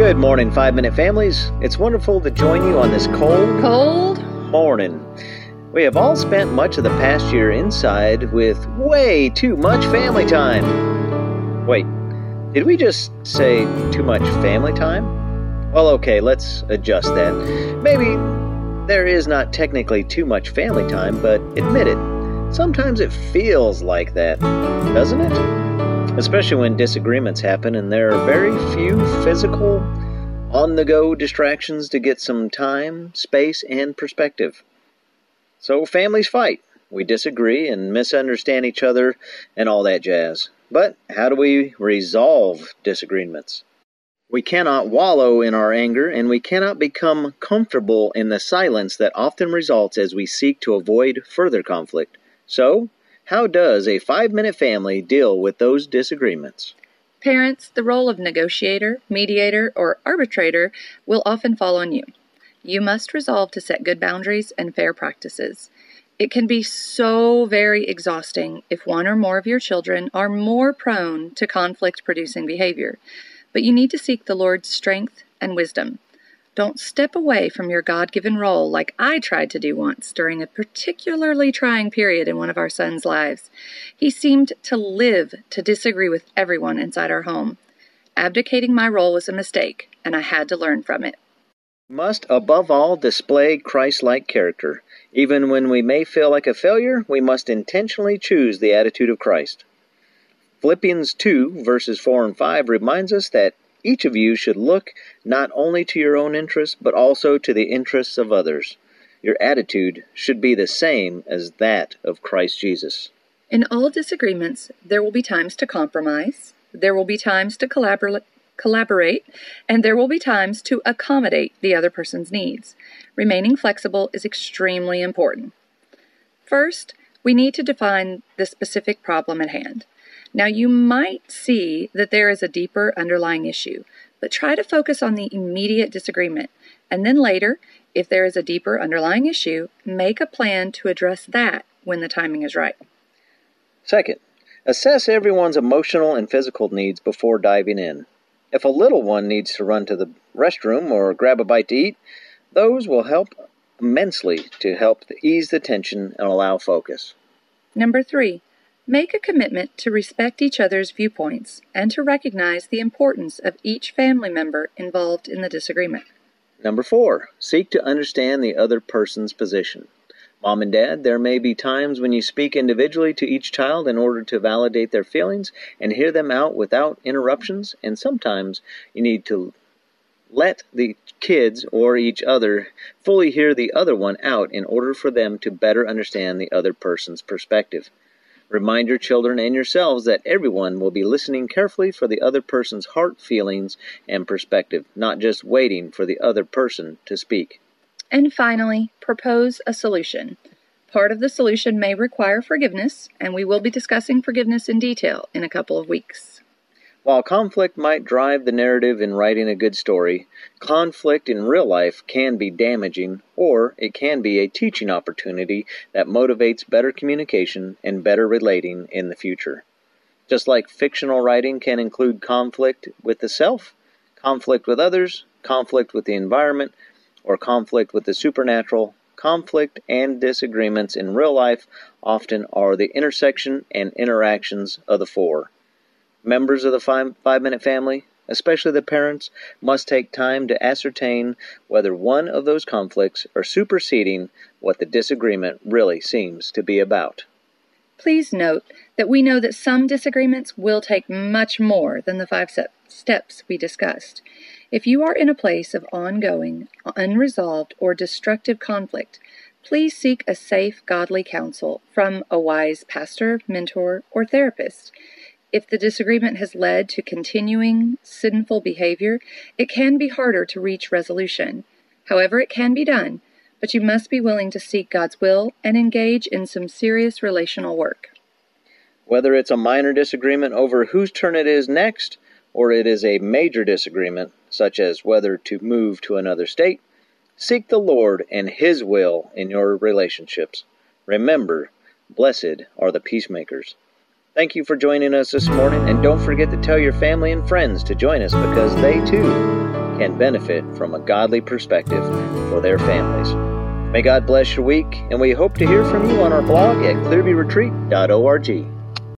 Good morning, Five Minute Families. It's wonderful to join you on this cold Cold? morning. We have all spent much of the past year inside with way too much family time. Wait, did we just say too much family time? Well, okay, let's adjust that. Maybe there is not technically too much family time, but admit it, sometimes it feels like that, doesn't it? Especially when disagreements happen and there are very few physical, on the go distractions to get some time, space, and perspective. So families fight. We disagree and misunderstand each other and all that jazz. But how do we resolve disagreements? We cannot wallow in our anger and we cannot become comfortable in the silence that often results as we seek to avoid further conflict. So, how does a five minute family deal with those disagreements? Parents, the role of negotiator, mediator, or arbitrator will often fall on you. You must resolve to set good boundaries and fair practices. It can be so very exhausting if one or more of your children are more prone to conflict producing behavior, but you need to seek the Lord's strength and wisdom. Don't step away from your God given role like I tried to do once during a particularly trying period in one of our sons' lives. He seemed to live to disagree with everyone inside our home. Abdicating my role was a mistake, and I had to learn from it. Must above all display Christ like character. Even when we may feel like a failure, we must intentionally choose the attitude of Christ. Philippians 2, verses 4 and 5 reminds us that each of you should look not only to your own interests, but also to the interests of others. Your attitude should be the same as that of Christ Jesus. In all disagreements, there will be times to compromise, there will be times to collabor- collaborate, and there will be times to accommodate the other person's needs. Remaining flexible is extremely important. First, we need to define the specific problem at hand. Now, you might see that there is a deeper underlying issue, but try to focus on the immediate disagreement. And then later, if there is a deeper underlying issue, make a plan to address that when the timing is right. Second, assess everyone's emotional and physical needs before diving in. If a little one needs to run to the restroom or grab a bite to eat, those will help immensely to help ease the tension and allow focus. Number three, make a commitment to respect each other's viewpoints and to recognize the importance of each family member involved in the disagreement. Number four, seek to understand the other person's position. Mom and dad, there may be times when you speak individually to each child in order to validate their feelings and hear them out without interruptions, and sometimes you need to let the kids or each other fully hear the other one out in order for them to better understand the other person's perspective. Remind your children and yourselves that everyone will be listening carefully for the other person's heart, feelings, and perspective, not just waiting for the other person to speak. And finally, propose a solution. Part of the solution may require forgiveness, and we will be discussing forgiveness in detail in a couple of weeks. While conflict might drive the narrative in writing a good story, conflict in real life can be damaging or it can be a teaching opportunity that motivates better communication and better relating in the future. Just like fictional writing can include conflict with the self, conflict with others, conflict with the environment, or conflict with the supernatural, conflict and disagreements in real life often are the intersection and interactions of the four. Members of the five, five minute family, especially the parents, must take time to ascertain whether one of those conflicts are superseding what the disagreement really seems to be about. Please note that we know that some disagreements will take much more than the five steps we discussed. If you are in a place of ongoing, unresolved, or destructive conflict, please seek a safe, godly counsel from a wise pastor, mentor, or therapist. If the disagreement has led to continuing sinful behavior, it can be harder to reach resolution. However, it can be done, but you must be willing to seek God's will and engage in some serious relational work. Whether it's a minor disagreement over whose turn it is next, or it is a major disagreement, such as whether to move to another state, seek the Lord and His will in your relationships. Remember, blessed are the peacemakers. Thank you for joining us this morning, and don't forget to tell your family and friends to join us because they too can benefit from a godly perspective for their families. May God bless your week, and we hope to hear from you on our blog at clearviewretreat.org.